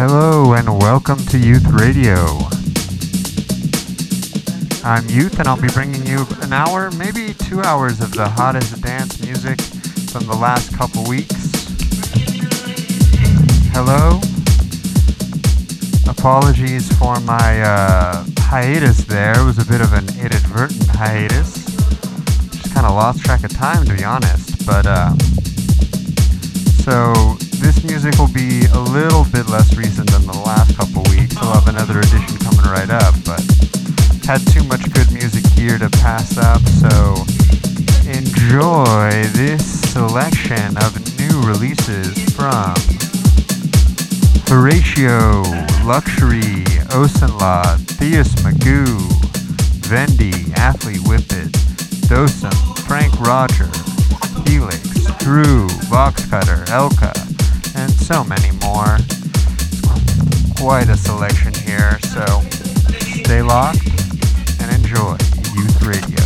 Hello and welcome to Youth Radio. I'm Youth and I'll be bringing you an hour, maybe two hours of the hottest dance music from the last couple weeks. Hello. Apologies for my uh, hiatus there. It was a bit of an inadvertent hiatus. Just kind of lost track of time to be honest. But uh, so music will be a little bit less recent than the last couple weeks. I'll have another edition coming right up, but had too much good music here to pass up, so enjoy this selection of new releases from Horatio, Luxury, Osenlot, Theus Magoo, Vendi, Athlete Whippet, Dosem, Frank Roger, Felix, Drew, Boxcutter, Elka, and so many more. Quite a selection here, so stay locked and enjoy Youth Radio.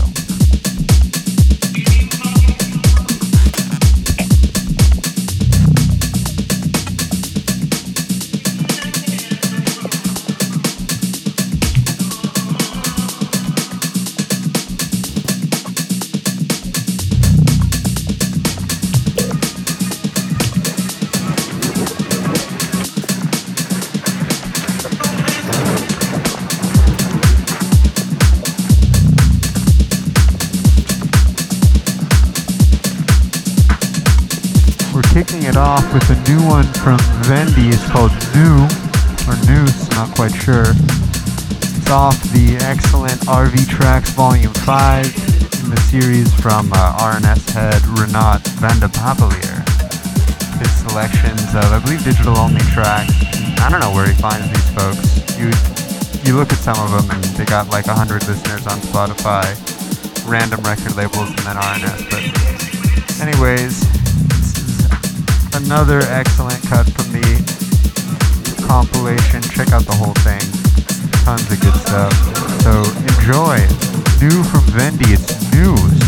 With a new one from Vendi. It's called New, or Noose, not quite sure. It's off the excellent RV Tracks Volume 5 in the series from uh, R&S head Renat van Papelier. His selections of, I believe, digital only tracks. I don't know where he finds these folks. You, you look at some of them and they got like 100 listeners on Spotify, random record labels, and then R&S. But, anyways, another excellent cut from the compilation. Check out the whole thing. Tons of good stuff. So enjoy. New from Vendi. It's news.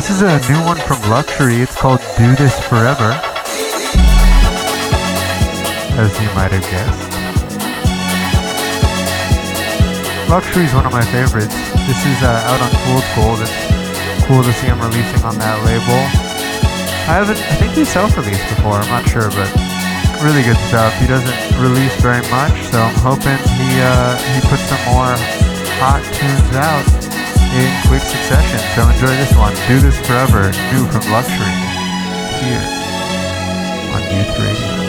This is a new one from Luxury. It's called Do This Forever. As you might have guessed. Luxury is one of my favorites. This is uh, out on Fool's Gold. It's cool to see him releasing on that label. I haven't, I think he's self-released before, I'm not sure, but really good stuff. He doesn't release very much, so I'm hoping he, uh, he puts some more hot tunes out in quick succession. So enjoy this one. Do This Forever, new from Luxury, here on Youth Radio.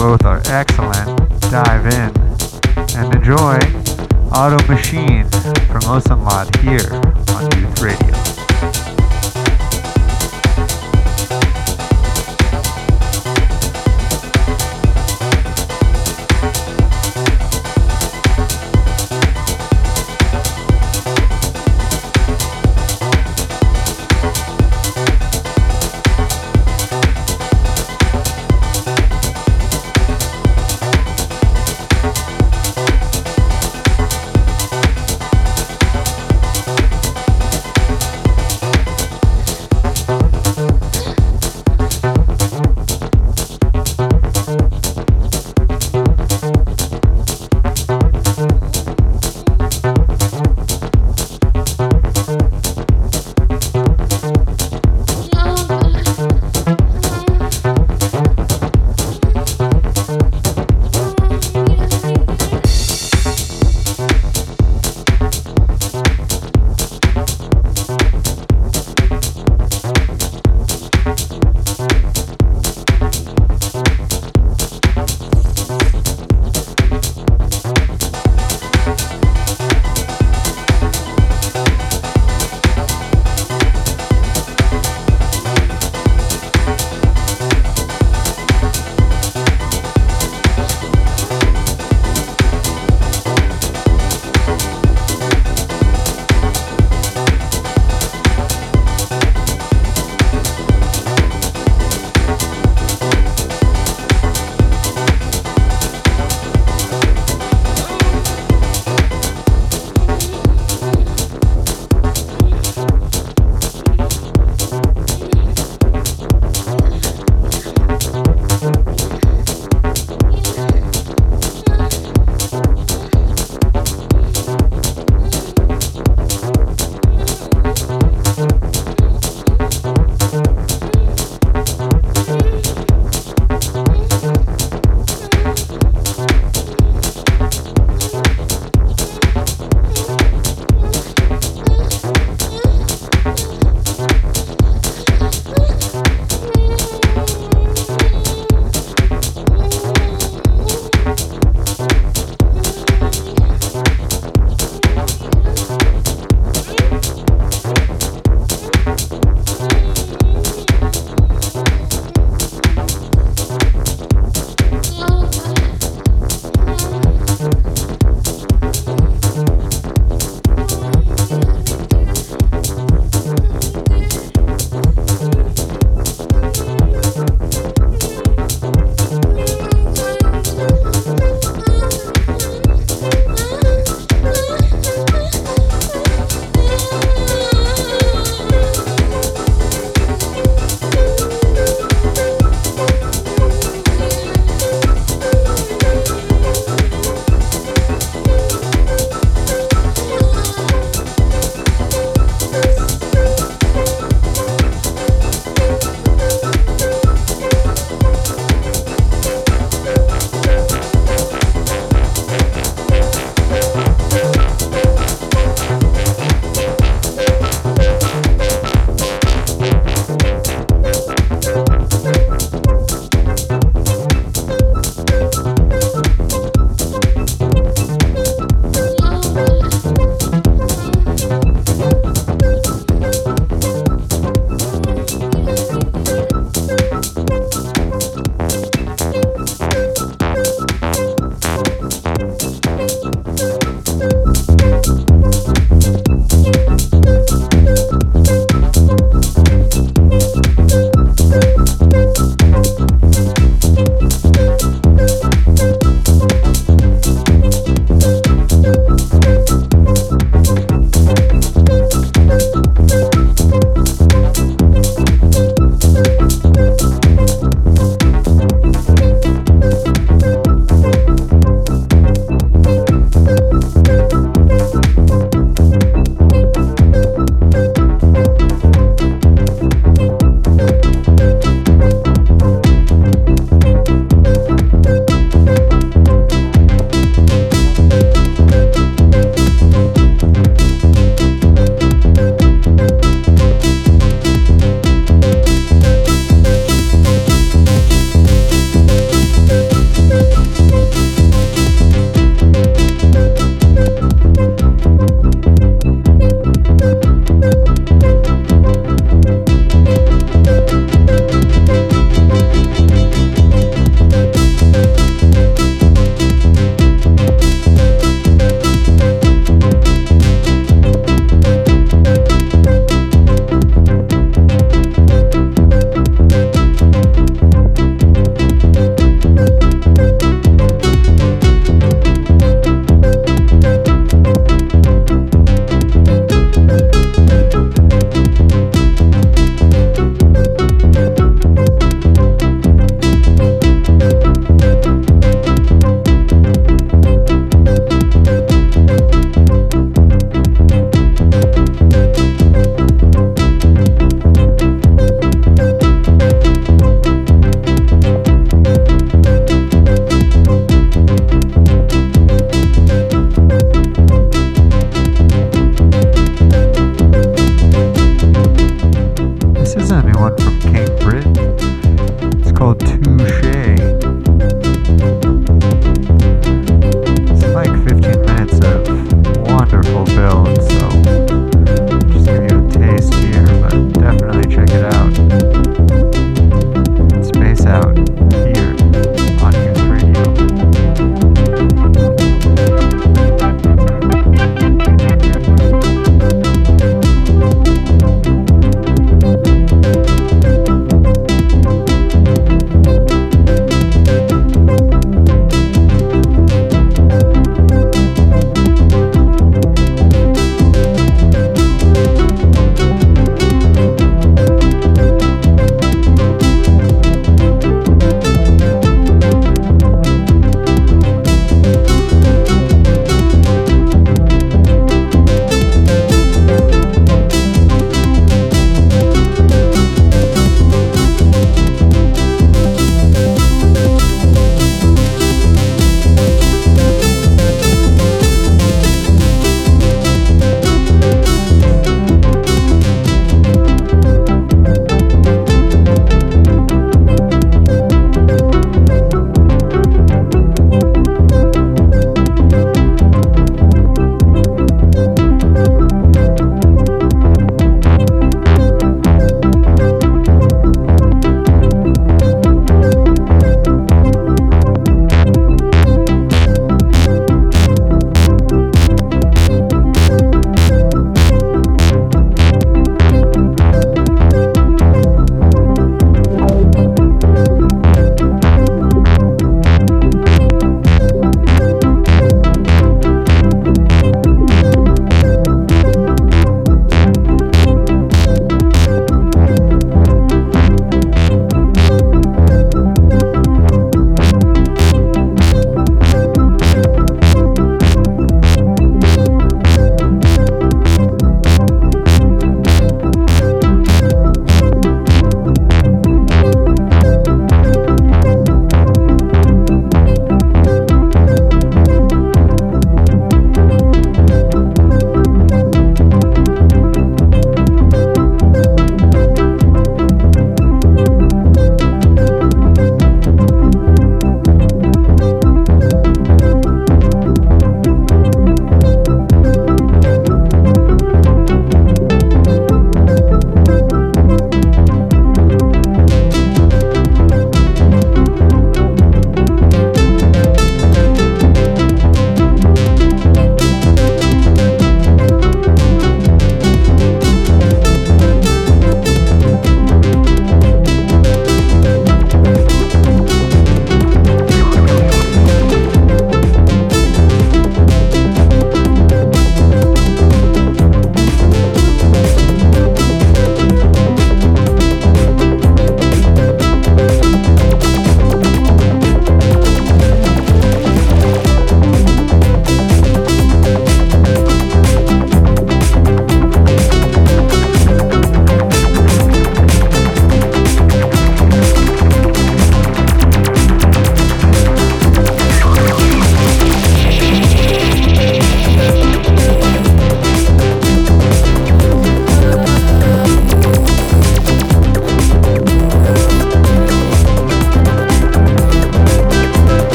Both are excellent. Dive in and enjoy Auto Machine from Ocean Lot here on Youth Radio.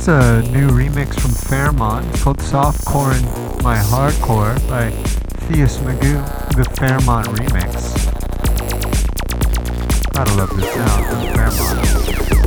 Is a new remix from Fairmont. Called Softcore and My Hardcore by Theus Magoo, the Fairmont remix. Gotta love this sound from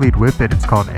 Whippet. It's called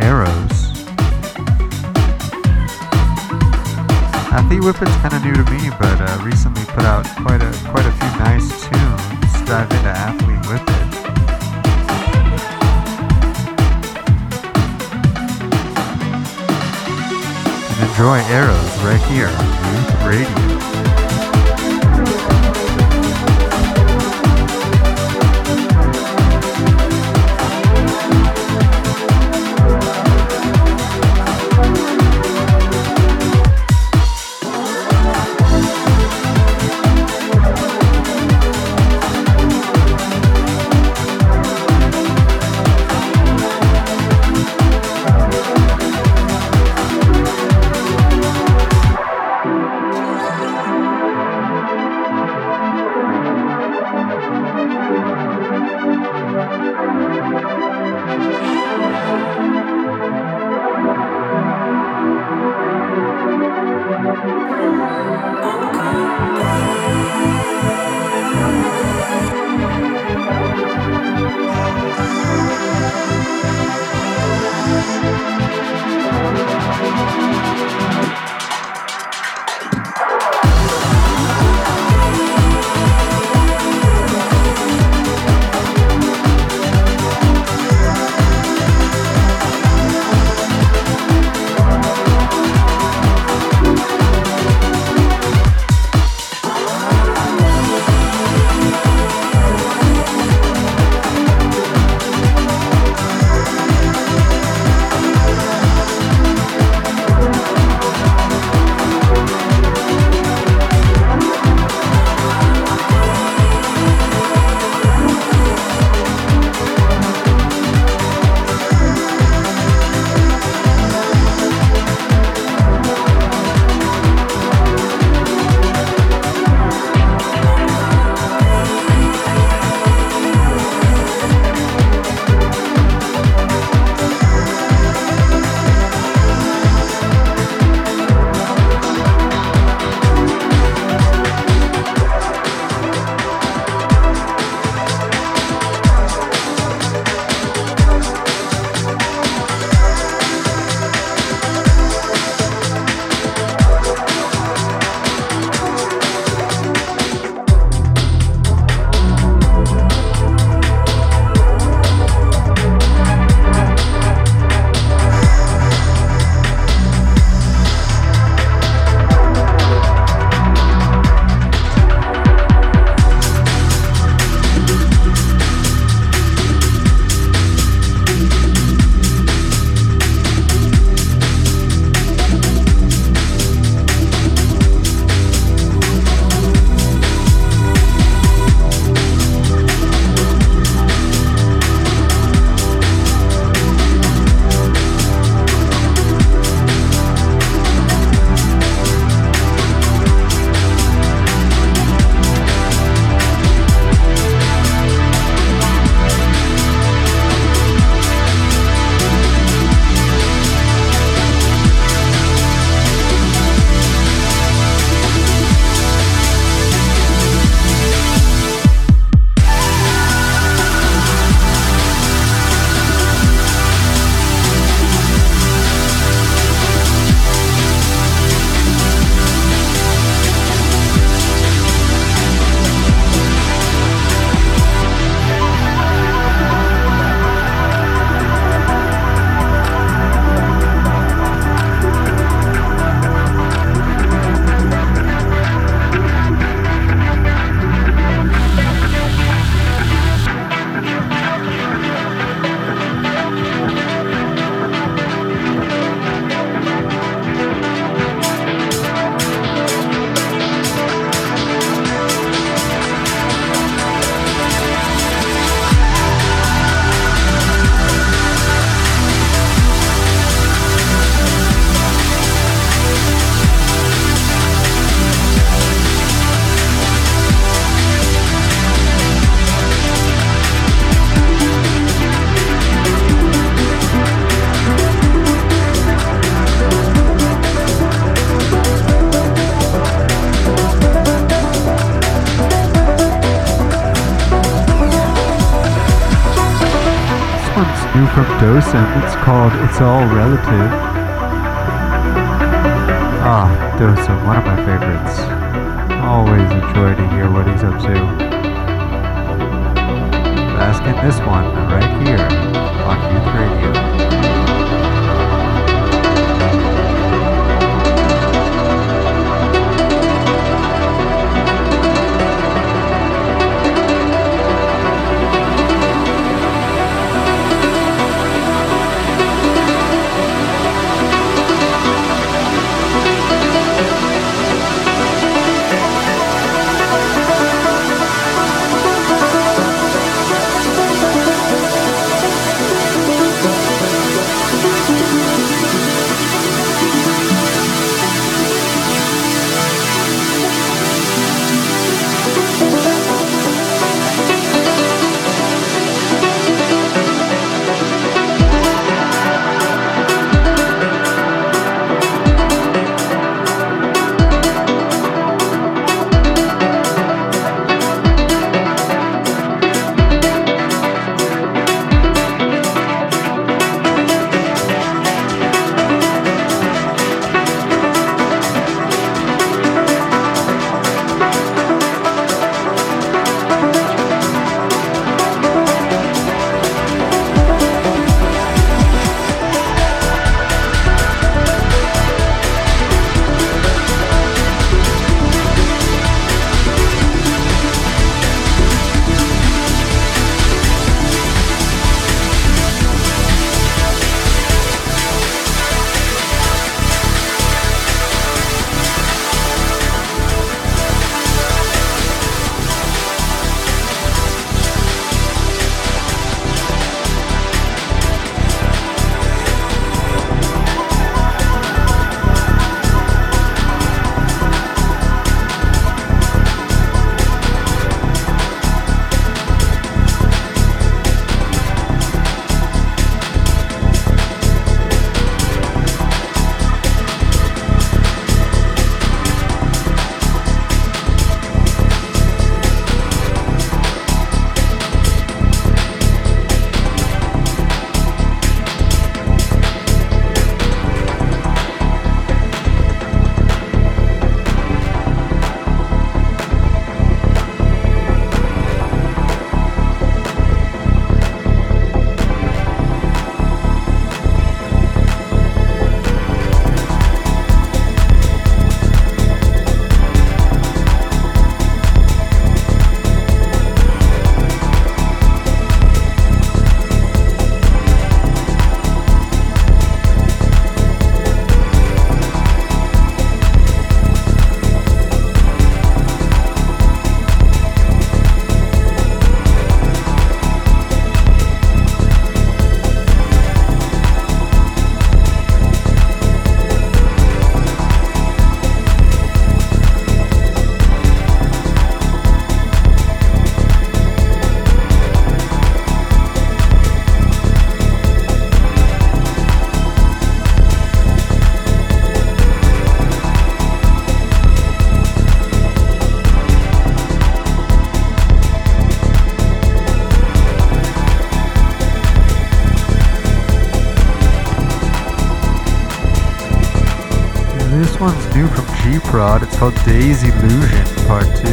called Days Illusion Part 2.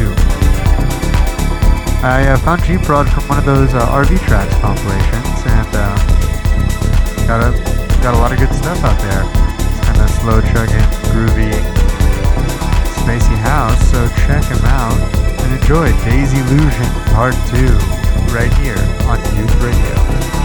I uh, found G Prod from one of those uh, RV tracks compilations and uh, got a got a lot of good stuff out there. It's kind of slow chugging, groovy, spacey house. So check him out and enjoy Days Illusion Part 2 right here on Youth Radio.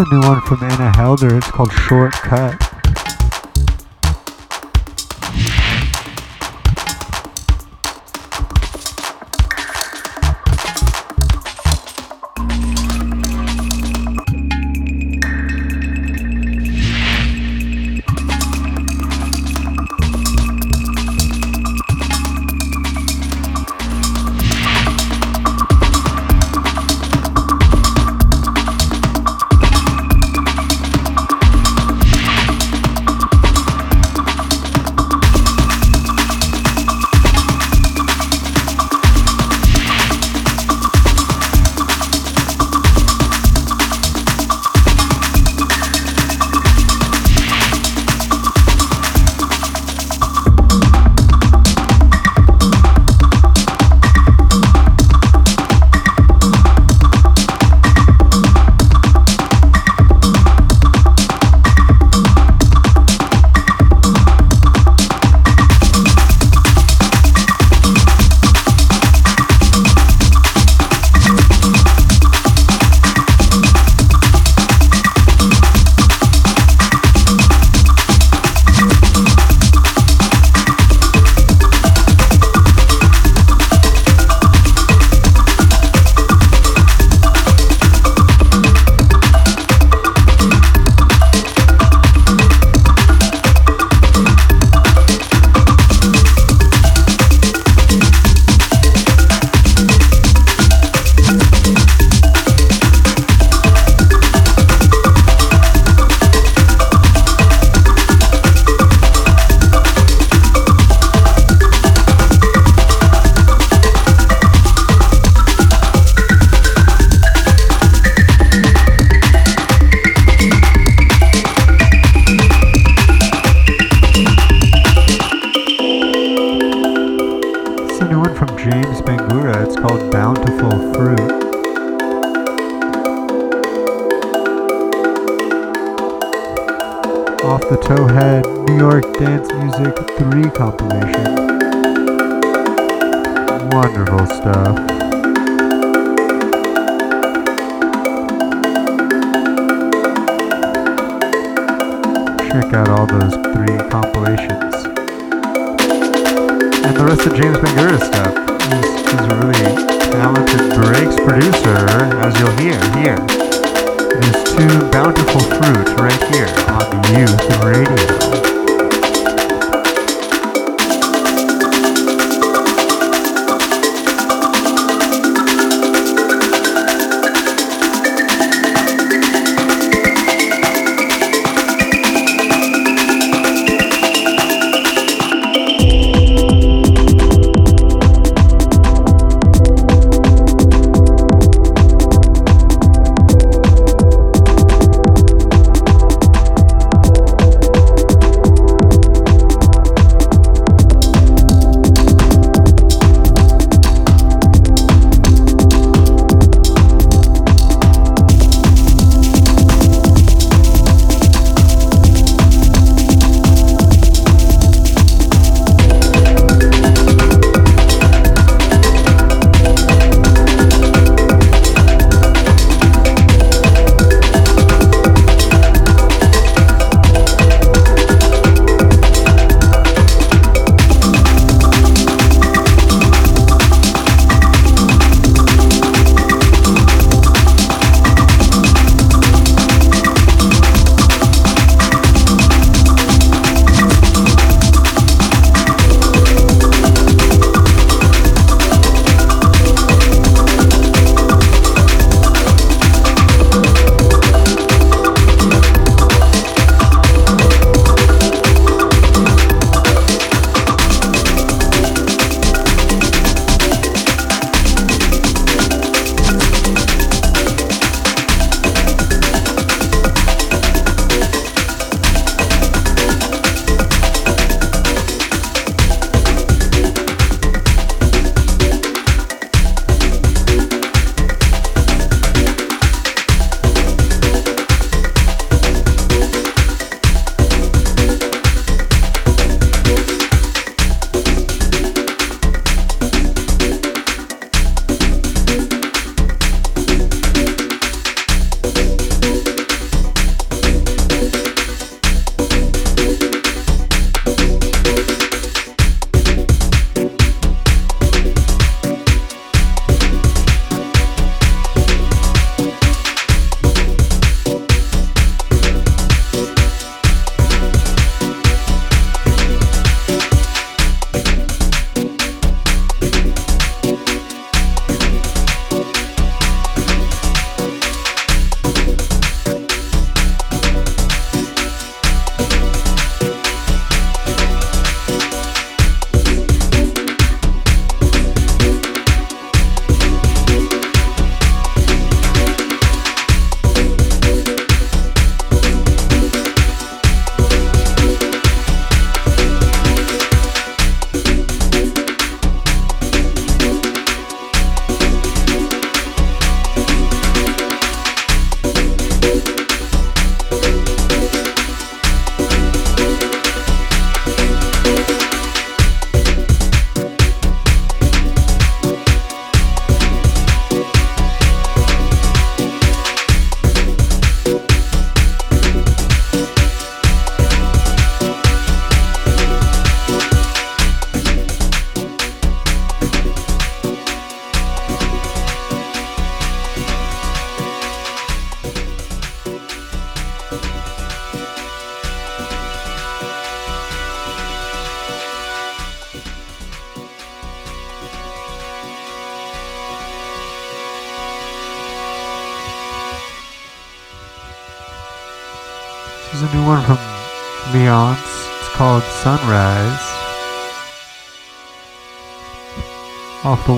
Is a new one from Anna Helder. It's called Shortcut.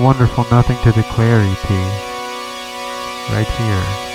wonderful nothing to declare EP right here.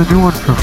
a new one from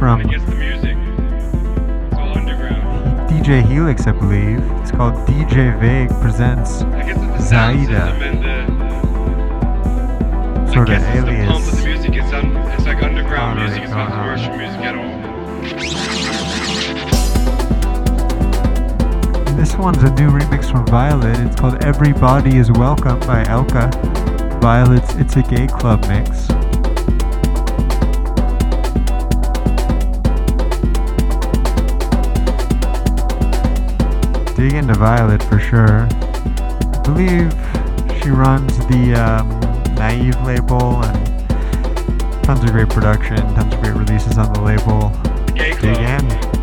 from Against the music. It's all underground. DJ Helix, I believe. It's called DJ Vague presents I guess it's the Zaida. the sort of it's the pump of the music. It's un, it's like underground Alright, music. It's not uh-huh. commercial music at all. This one's a new remix from Violet. It's called Everybody is Welcome by Elka. Violet's It's a Gay Club mix. Dig into Violet for sure. I believe she runs the um, Naive label and tons of great production, tons of great releases on the label. Dig in.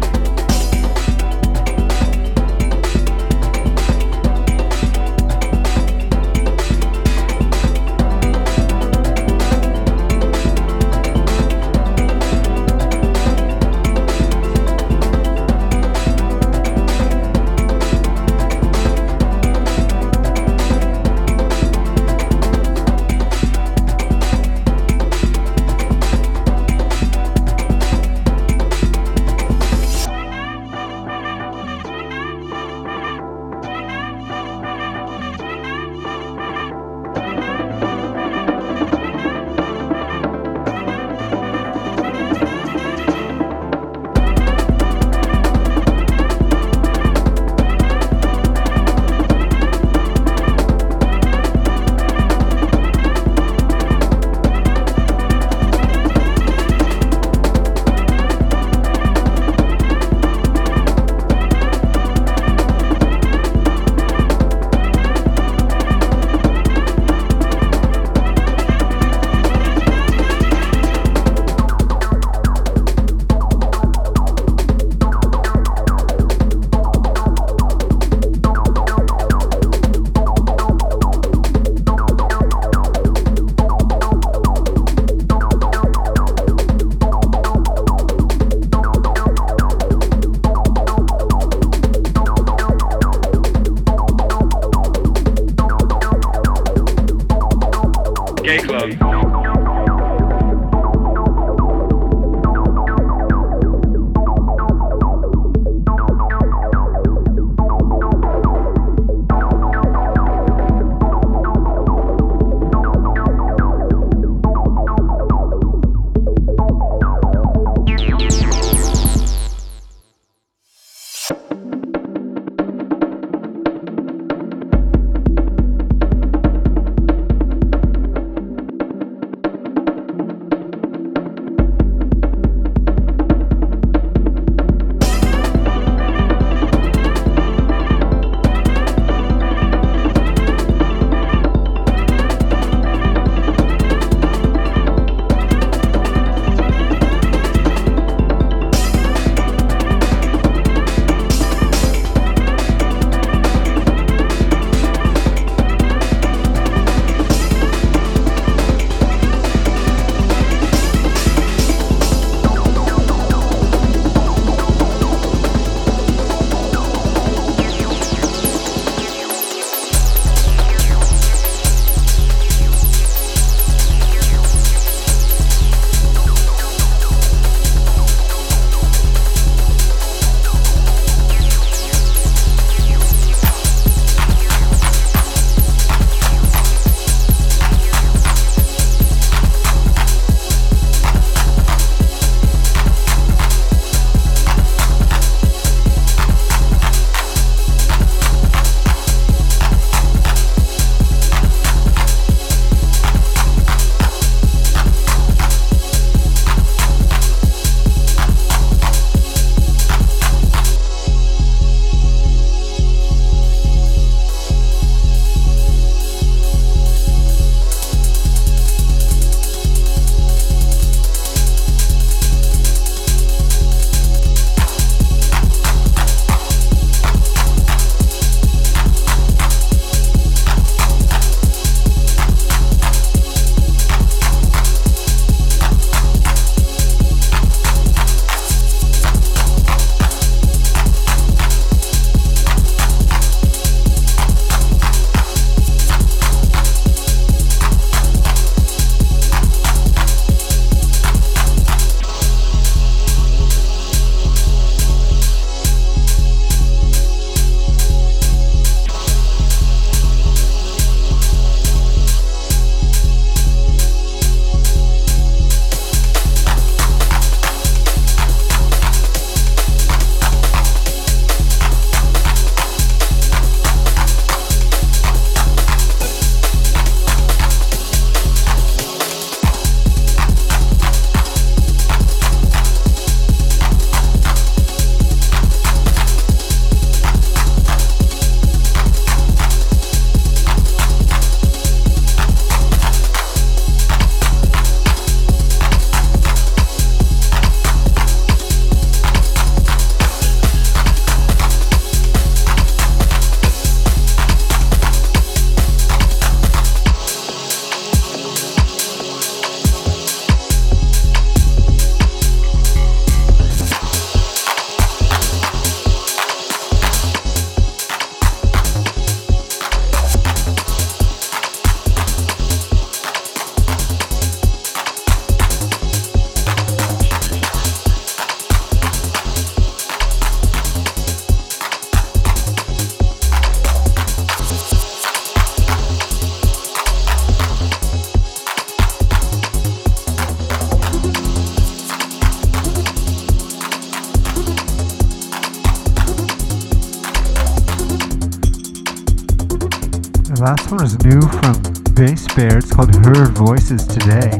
Last one is new from Bass Bear. It's called Heard Voices Today.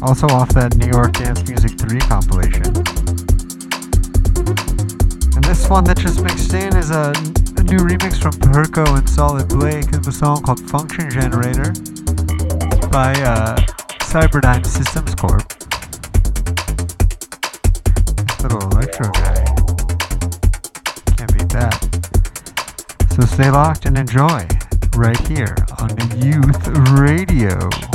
Also off that New York Dance Music 3 compilation. And this one that just mixed in is a, a new remix from Perko and Solid Blake of a song called Function Generator by uh, Cyberdyne Systems Corp. Little electro guy. Can't beat that. So stay locked and enjoy right here on Youth Radio.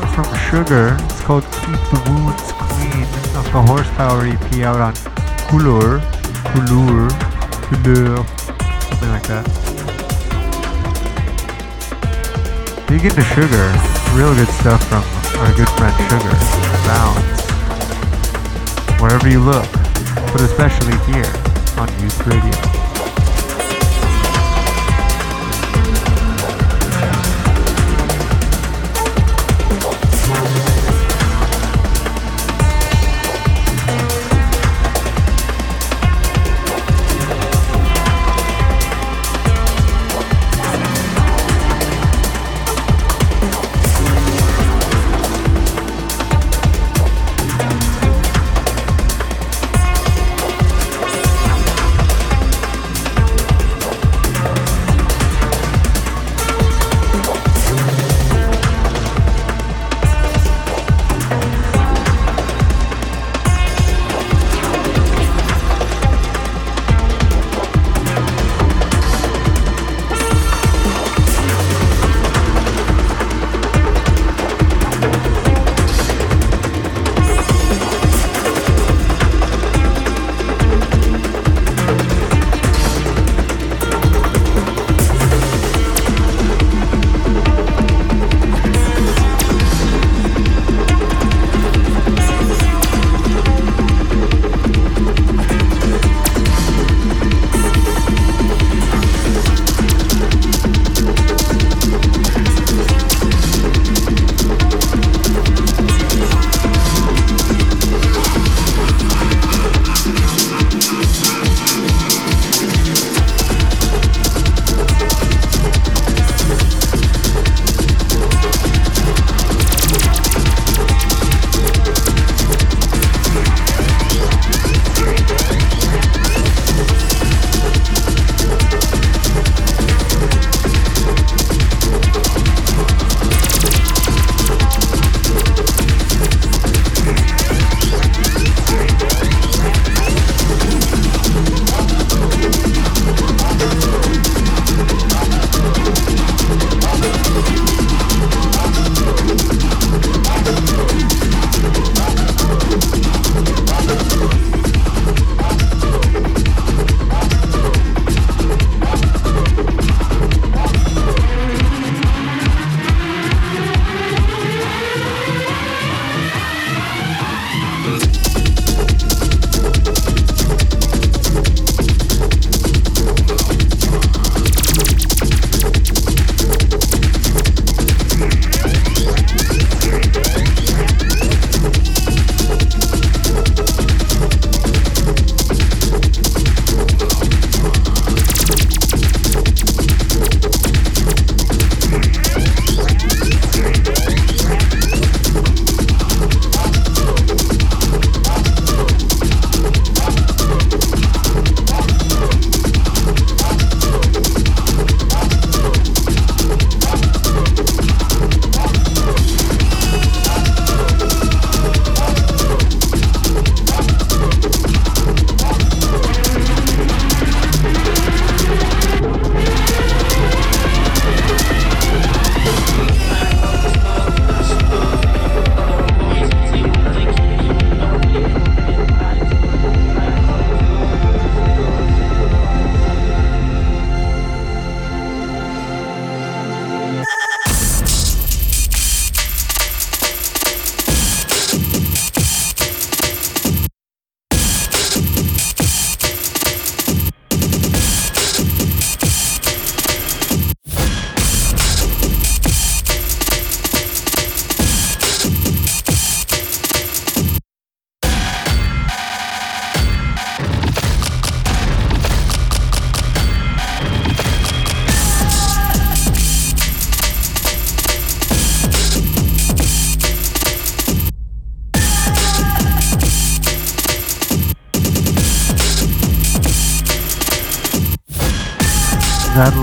One from Sugar. It's called Keep the Wounds Clean off the Horsepower EP out on Couleur. Couleur. Couleur. Something like that. Dig into Sugar. Real good stuff from our good friend Sugar. Sounds. Wherever you look, but especially here on Youth Radio.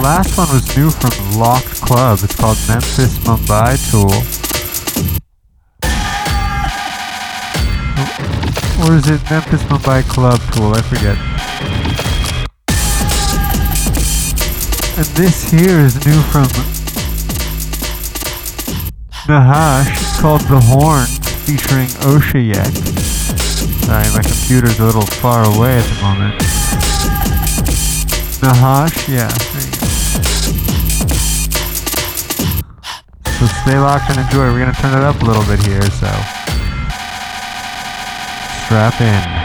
Last one was new from Locked Club. It's called Memphis Mumbai Tool. Or is it Memphis Mumbai Club Tool? I forget. And this here is new from Nahash. It's called The Horn, featuring Osheyack. Sorry, my computer's a little far away at the moment. Nahash, yeah, stay locked and enjoy. We're gonna turn it up a little bit here, so strap in.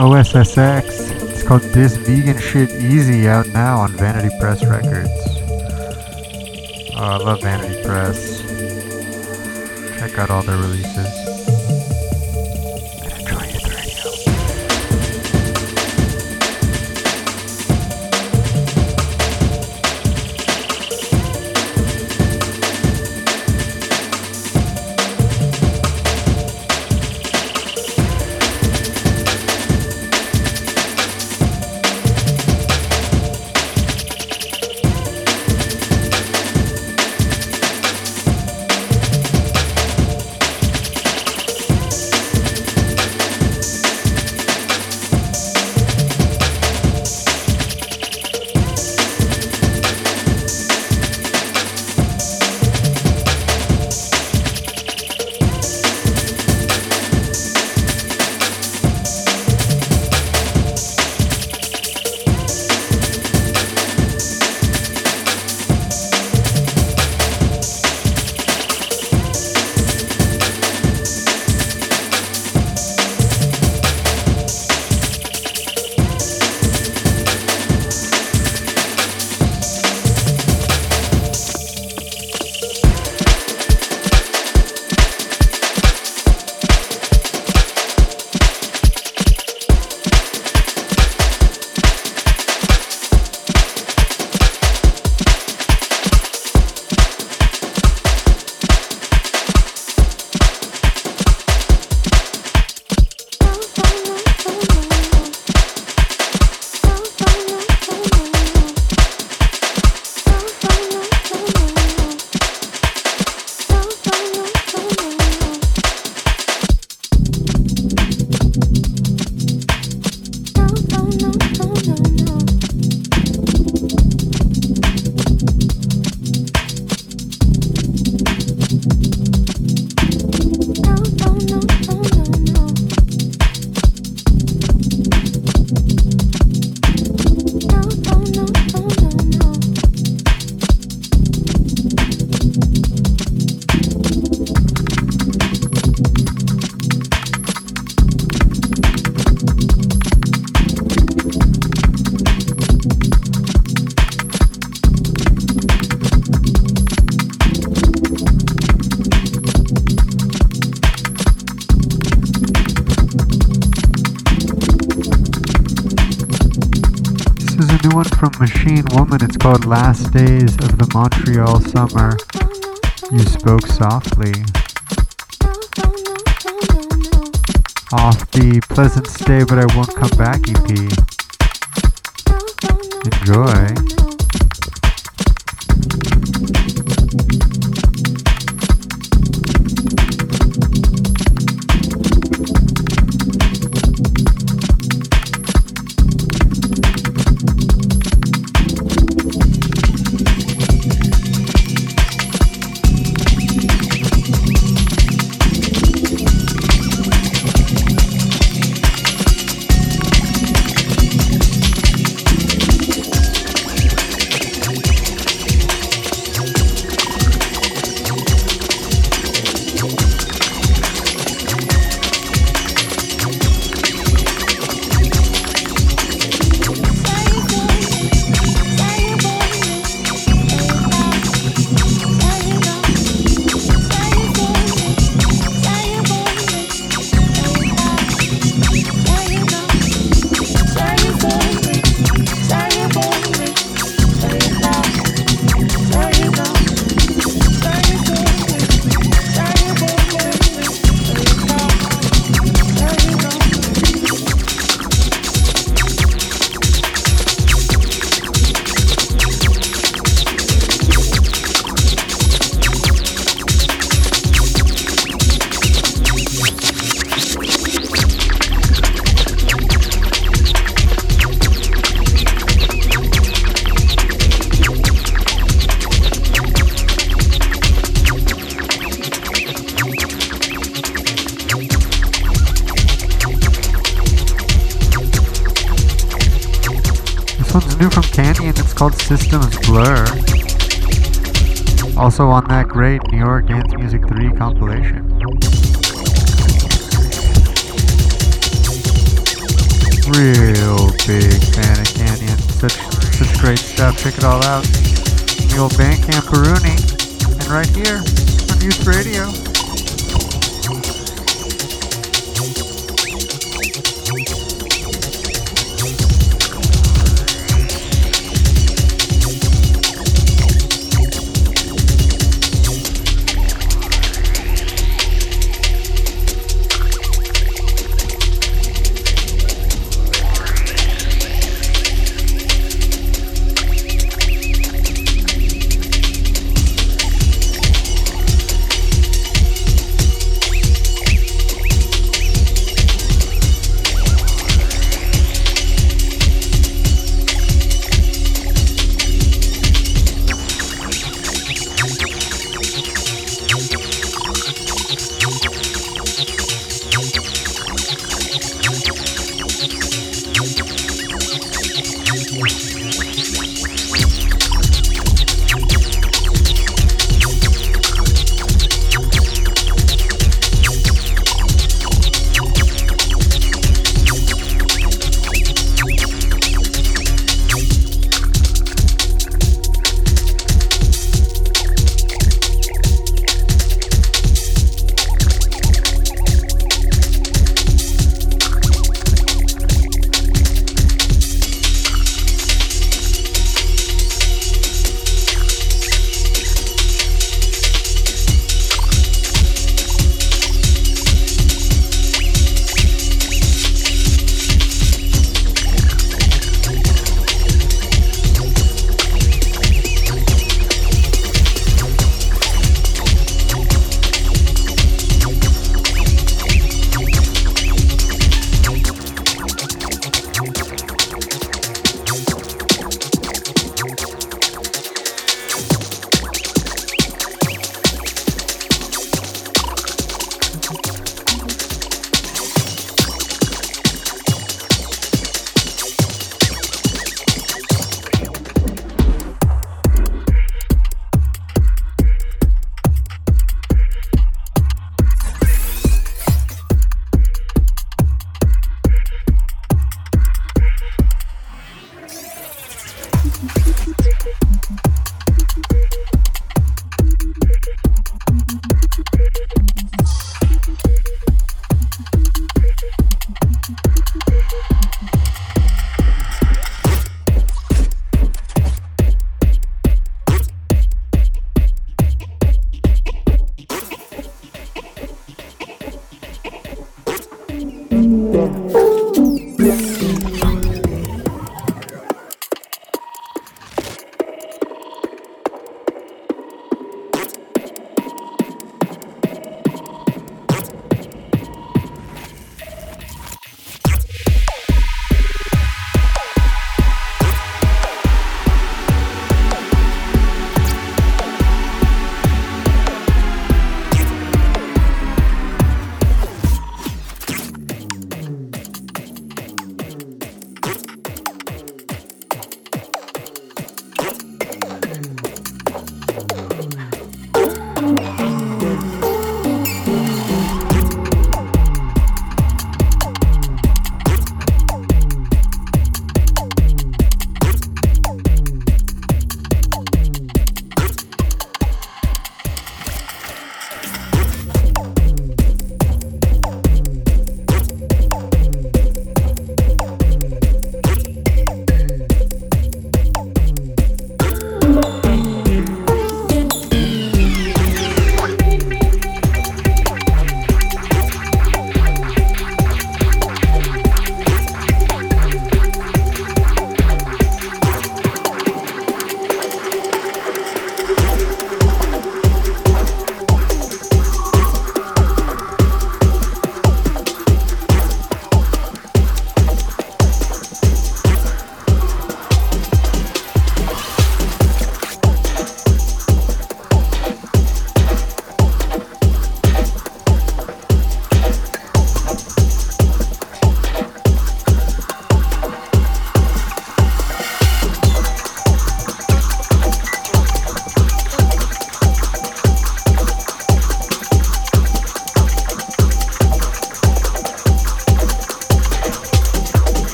OSSX. It's called This Vegan Shit Easy out now on Vanity Press Records. Oh, I love Vanity Press. Check out all their releases. Machine Woman. It's called Last Days of the Montreal Summer. You spoke softly. Off the Pleasant Stay But I Won't Come Back EP. Enjoy. Great New York Dance Music 3 compilation. Real big fan of Canyon. Such such great stuff. Check it all out. The old Bandcamp Baruni. And right here on Youth Radio.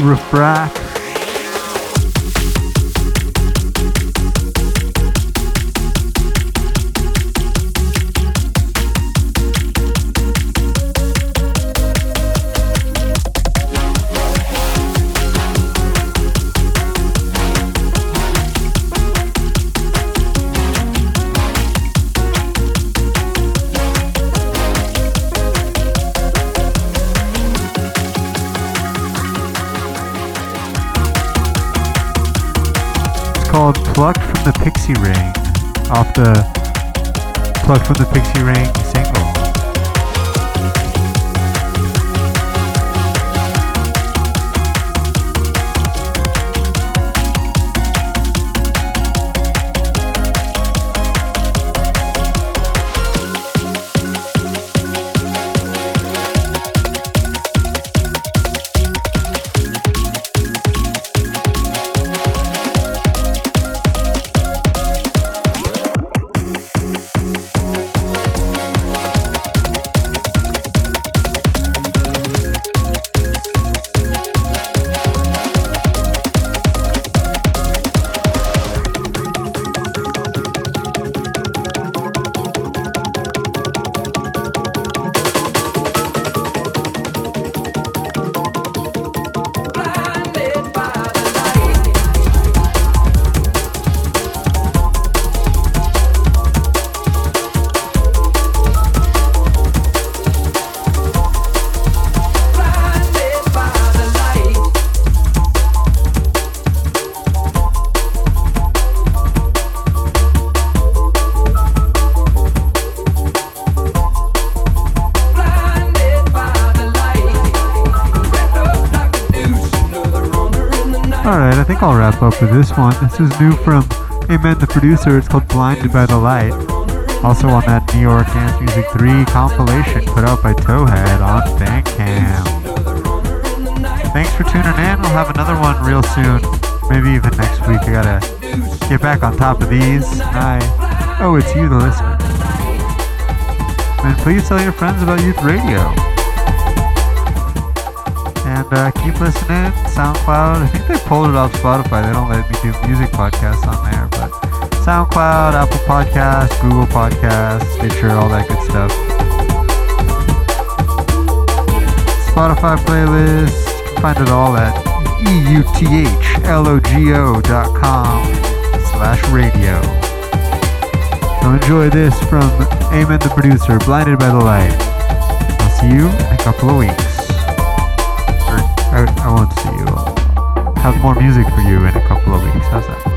Refract. From the Pixie think I'll wrap up with this one. This is new from Amen the producer. It's called Blinded by the Light. Also on that New York Dance Music 3 compilation put out by Towhead on Bandcamp. Thanks for tuning in. We'll have another one real soon. Maybe even next week. I gotta get back on top of these. I oh, it's you, the listener. And please tell your friends about Youth Radio. And uh, keep listening. SoundCloud. I think they pulled it off Spotify. They don't let me do music podcasts on there, but SoundCloud, Apple Podcasts, Google Podcasts, Stitcher, all that good stuff. Spotify playlist. You can find it all at euthlog.com slash radio. So enjoy this from Amen the producer, Blinded by the Light. I'll see you in a couple of weeks. I, I won't see you. Have more music for you in a couple of weeks. How's that?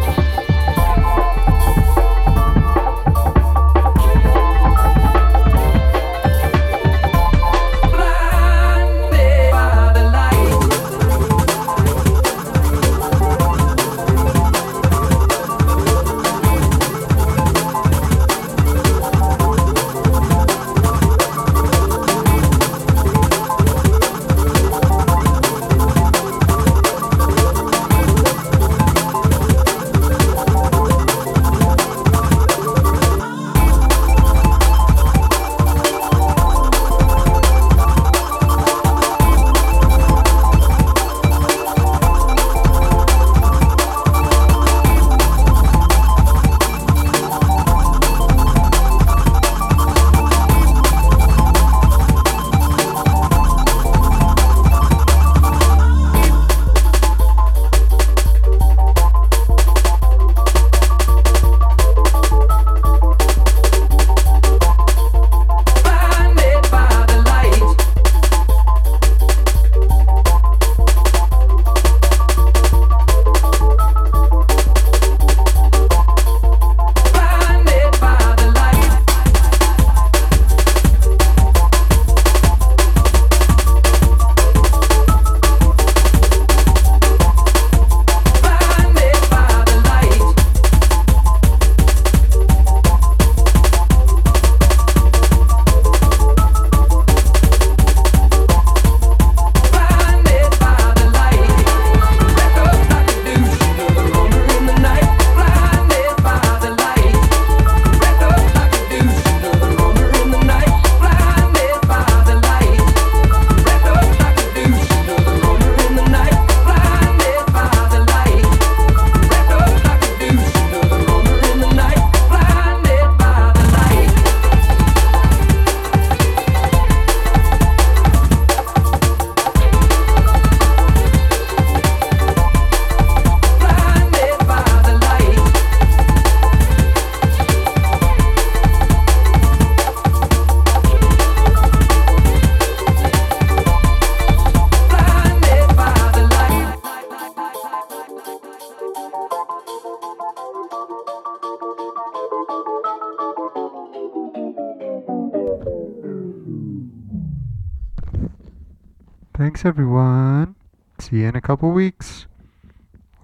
Thanks, everyone. See you in a couple weeks.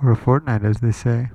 Or a fortnight, as they say.